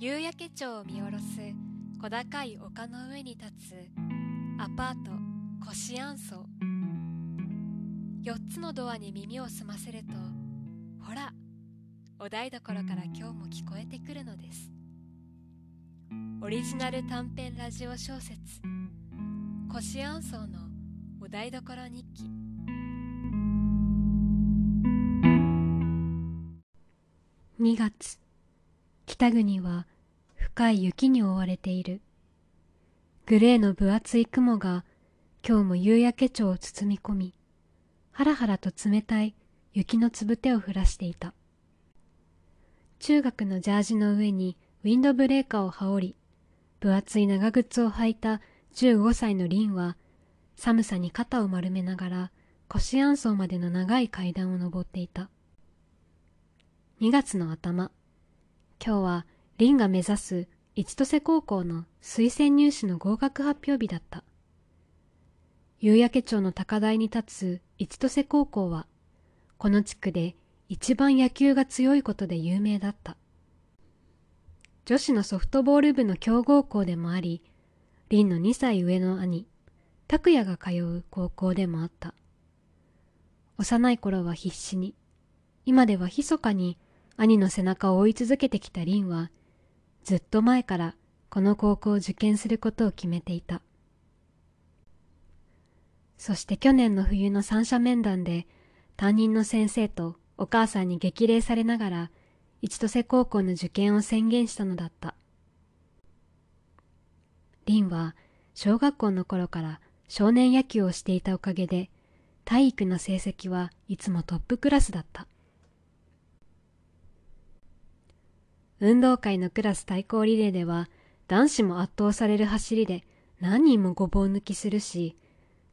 夕焼け町を見下ろす小高い丘の上に立つアパートコシアンソ4つのドアに耳を澄ませるとほらお台所から今日も聞こえてくるのです。オリジナル短編ラジオ小説「コシアンソのお台所日記」2月北国は深い雪に覆われている。グレーの分厚い雲が今日も夕焼け町を包み込みハラハラと冷たい雪のつぶてを降らしていた。中学のジャージの上にウィンドブレーカーを羽織り分厚い長靴を履いた15歳のリンは寒さに肩を丸めながら腰安層までの長い階段を登っていた。2月の頭今日はリンが目指す一戸瀬高校の推薦入試の合格発表日だった。夕焼け町の高台に立つ一戸瀬高校は、この地区で一番野球が強いことで有名だった。女子のソフトボール部の強豪校でもあり、リンの2歳上の兄、拓也が通う高校でもあった。幼い頃は必死に、今では密かに兄の背中を追い続けてきたリンは、ずっと前からこの高校を受験することを決めていた。そして去年の冬の三者面談で担任の先生とお母さんに激励されながら一戸瀬高校の受験を宣言したのだった。リンは小学校の頃から少年野球をしていたおかげで体育の成績はいつもトップクラスだった。運動会のクラス対抗リレーでは男子も圧倒される走りで何人もごぼう抜きするし、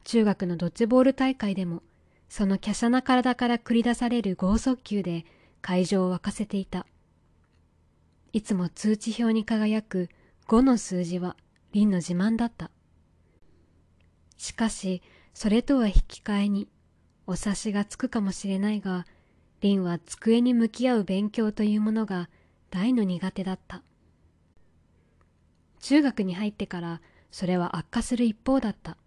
中学のドッジボール大会でもその華奢な体から繰り出される剛速球で会場を沸かせていた。いつも通知表に輝く5の数字はリンの自慢だった。しかし、それとは引き換えに、お察しがつくかもしれないが、リンは机に向き合う勉強というものが大の苦手だった。中学に入ってからそれは悪化する一方だった。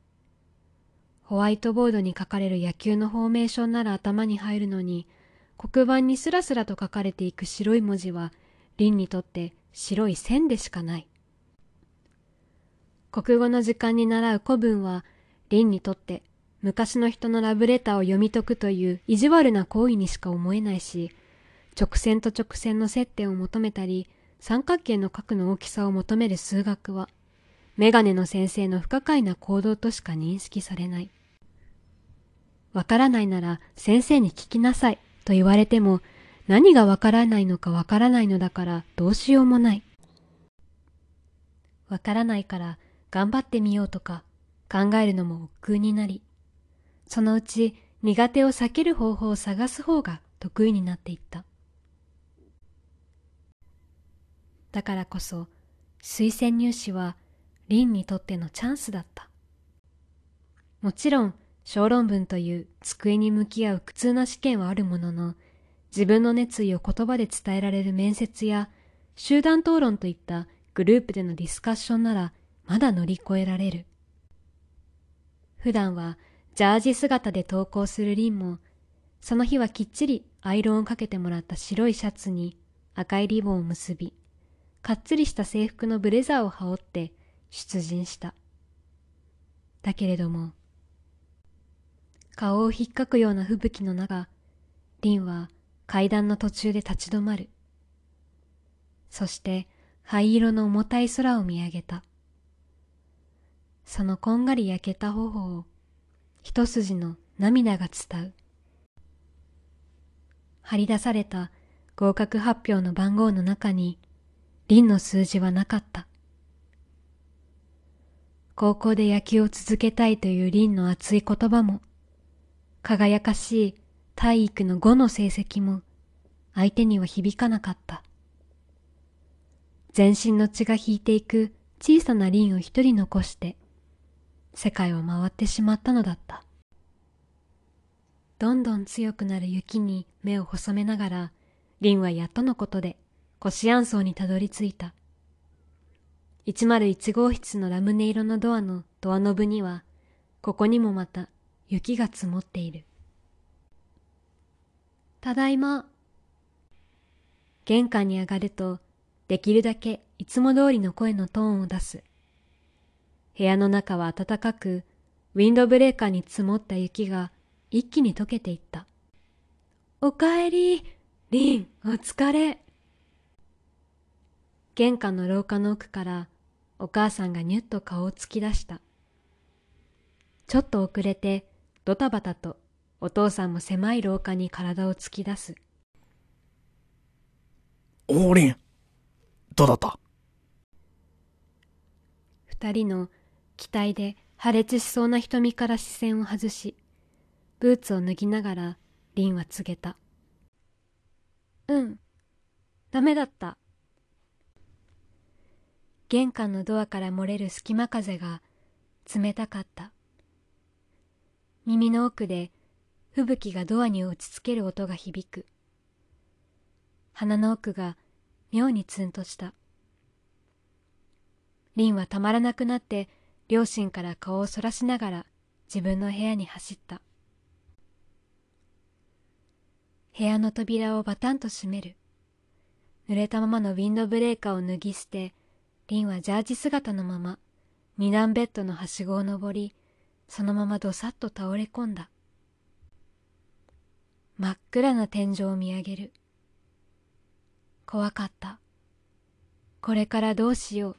ホワイトボードに書かれる野球のフォーメーションなら頭に入るのに、黒板にスラスラと書かれていく白い文字は、凛にとって白い線でしかない。国語の時間に習う古文は、凛にとって昔の人のラブレターを読み解くという意地悪な行為にしか思えないし、直線と直線の接点を求めたり、三角形の角の大きさを求める数学は、メガネの先生の不可解な行動としか認識されない。わからないなら先生に聞きなさいと言われても、何がわからないのかわからないのだからどうしようもない。わからないから頑張ってみようとか考えるのも億劫になり、そのうち苦手を避ける方法を探す方が得意になっていった。だからこそ推薦入試はリンにとってのチャンスだった。もちろん小論文という机に向き合う苦痛な試験はあるものの、自分の熱意を言葉で伝えられる面接や集団討論といったグループでのディスカッションならまだ乗り越えられる。普段はジャージ姿で登校するリンも、その日はきっちりアイロンをかけてもらった白いシャツに赤いリボンを結び、かっつりした制服のブレザーを羽織って出陣した。だけれども、顔を引っかくような吹雪の中、凛は階段の途中で立ち止まる。そして灰色の重たい空を見上げた。そのこんがり焼けた頬を一筋の涙が伝う。張り出された合格発表の番号の中にリンの数字はなかった。高校で野球を続けたいというリンの熱い言葉も、輝かしい体育の5の成績も相手には響かなかった。全身の血が引いていく小さなリンを一人残して、世界を回ってしまったのだった。どんどん強くなる雪に目を細めながら、リンはやっとのことでコシアン層にたどり着いた。101号室のラムネ色のドアのドアノブには、ここにもまた雪が積もっている。ただいま。玄関に上がると、できるだけいつも通りの声のトーンを出す。部屋の中は暖かく、ウィンドブレーカーに積もった雪が一気に溶けていった。おかえり、リン、お疲れ。玄関の廊下の奥からお母さんがニュッと顔を突き出した。ちょっと遅れてドタバタとお父さんも狭い廊下に体を突き出す。おーりん、どうだった？二人の期待で破裂しそうな瞳から視線を外し、ブーツを脱ぎながらリンは告げた。うん、ダメだった。玄関のドアから漏れる隙間風が冷たかった。耳の奥で吹雪がドアに打ちつける音が響く。鼻の奥が妙にツンとした。リンはたまらなくなって両親から顔をそらしながら自分の部屋に走った。部屋の扉をバタンと閉める。濡れたままのウィンドブレーカーを脱ぎ捨て、リンはジャージ姿のまま二段ベッドのはしごを登り、そのままどさっと倒れ込んだ。真っ暗な天井を見上げる。怖かった。これからどうしよう。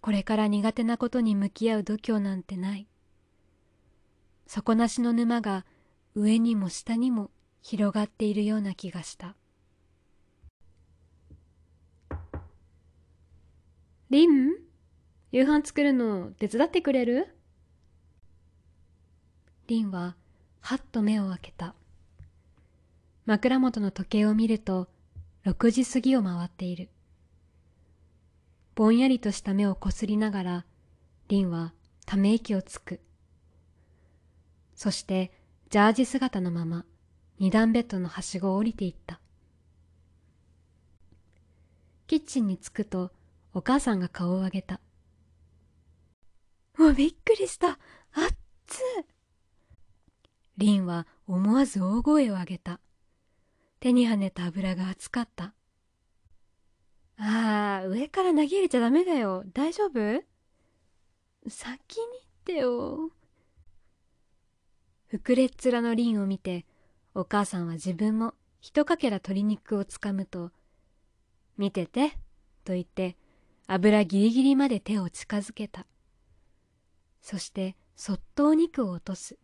これから苦手なことに向き合う度胸なんてない。底なしの沼が上にも下にも広がっているような気がした。リン夕飯作るの手伝ってくれる？リンははっと目を開けた。枕元の時計を見ると6時過ぎを回っている。ぼんやりとした目をこすりながら、リンはため息をつく。そしてジャージ姿のまま二段ベッドのはしごを降りていった。キッチンに着くとお母さんが顔を上げた。もうびっくりした。あっつリンは思わず大声を上げた。手に跳ねた油が熱かった。ああ、上から投げ入れちゃダメだよ。大丈夫？先にってよ。膨れっ面のリンを見て、お母さんは自分も一かけら鶏肉をつかむと、見てて、と言って油ギリギリまで手を近づけた。そしてそっとお肉を落とす。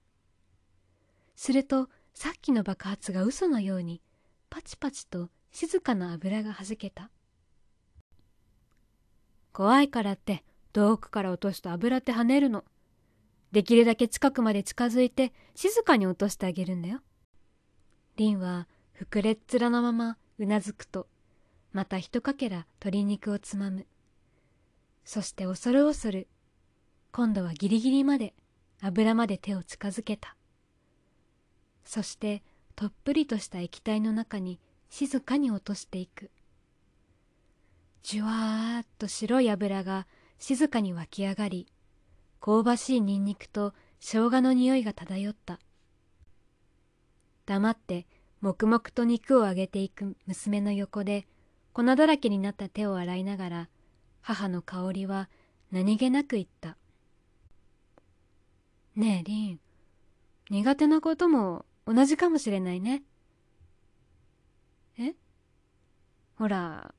するとさっきの爆発が嘘のようにパチパチと静かな油がはじけた。怖いからって遠くから落とすと油って跳ねるの。できるだけ近くまで近づいて静かに落としてあげるんだよ。リンは膨れっ面のままうなずくとまた一かけら鶏肉をつまむ。そして恐る恐る今度はギリギリまで油まで手を近づけた。そしてとっぷりとした液体の中に静かに落としていく。じゅわーっと白い油が静かに湧き上がり香ばしいニンニクと生姜の匂いが漂った。黙って黙々と肉を揚げていく娘の横で粉だらけになった手を洗いながら母の香りは何気なく言った。ねえ、リン。苦手なことも同じかもしれないね。え？ほら、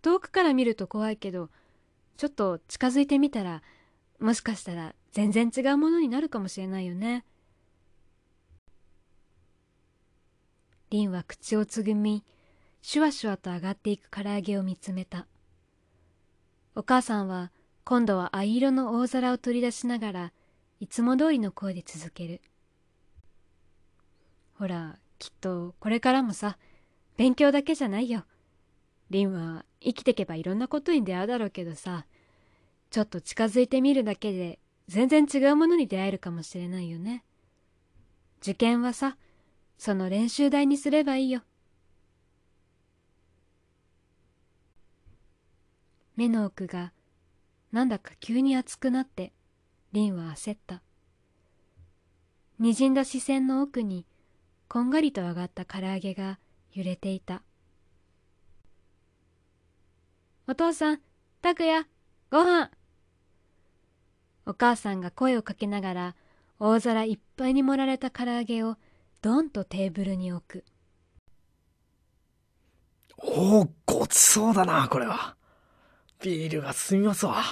遠くから見ると怖いけど、ちょっと近づいてみたら、もしかしたら全然違うものになるかもしれないよね。リンは口をつぐみ、シュワシュワと上がっていく唐揚げを見つめた。お母さんは今度は藍色の大皿を取り出しながらいつも通りの声で続ける。ほら、きっとこれからもさ、勉強だけじゃないよ。リンは生きてけばいろんなことに出会うだろうけどさ、ちょっと近づいてみるだけで全然違うものに出会えるかもしれないよね。受験はさ、その練習台にすればいいよ。目の奥がなんだか急に熱くなって、凛は焦った。滲んだ視線の奥に、こんがりと上がった唐揚げが揺れていた。お父さん、拓也、ご飯お母さんが声をかけながら大皿いっぱいに盛られた唐揚げをドンとテーブルに置く。おお、ごちそうだな、これは。ビールが進みますわ。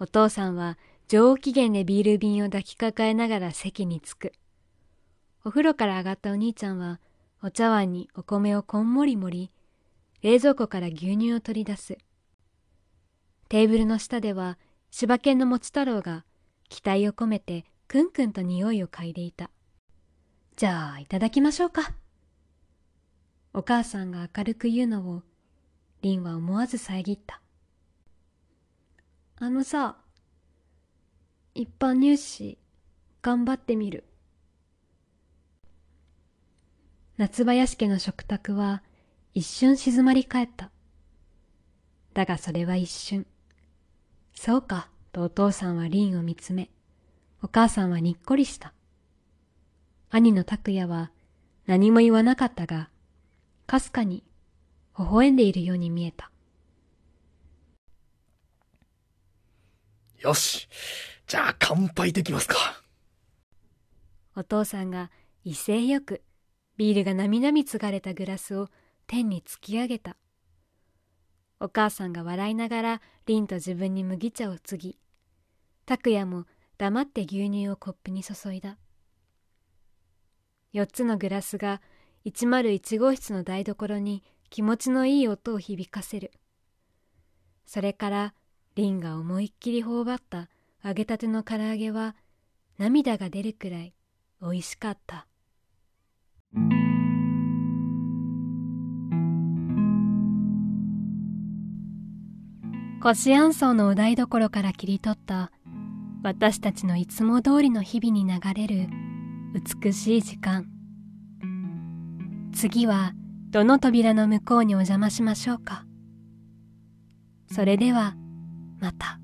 お父さんは上機嫌でビール瓶を抱きかかえながら席に着く。お風呂から上がったお兄ちゃんはお茶碗にお米をこんもり盛り、冷蔵庫から牛乳を取り出す。テーブルの下では柴犬のもち太郎が期待を込めてくんくんと匂いを嗅いでいた。じゃあいただきましょうか。お母さんが明るく言うのを、凛は思わず遮った。あのさ、一般入試、頑張ってみる。夏林家の食卓は一瞬静まり返った。だがそれは一瞬。そうか、とお父さんは凛を見つめ、お母さんはにっこりした。兄の拓也は何も言わなかったが、かすかに微笑んでいるように見えた。よし。じゃあ乾杯できますか。お父さんが威勢よくビールがなみなみ継がれたグラスを天に突き上げた。お母さんが笑いながら凛と自分に麦茶を継ぎ、拓也も黙って牛乳をコップに注いだ。四つのグラスが101号室の台所に気持ちのいい音を響かせる。それから凛が思いっきり頬張った揚げたての唐揚げは涙が出るくらい美味しかった。コシアンソーのお台所から切り取った私たちのいつも通りの日々に流れる美しい時間次はどの扉の向こうにお邪魔しましょうかそれではまた。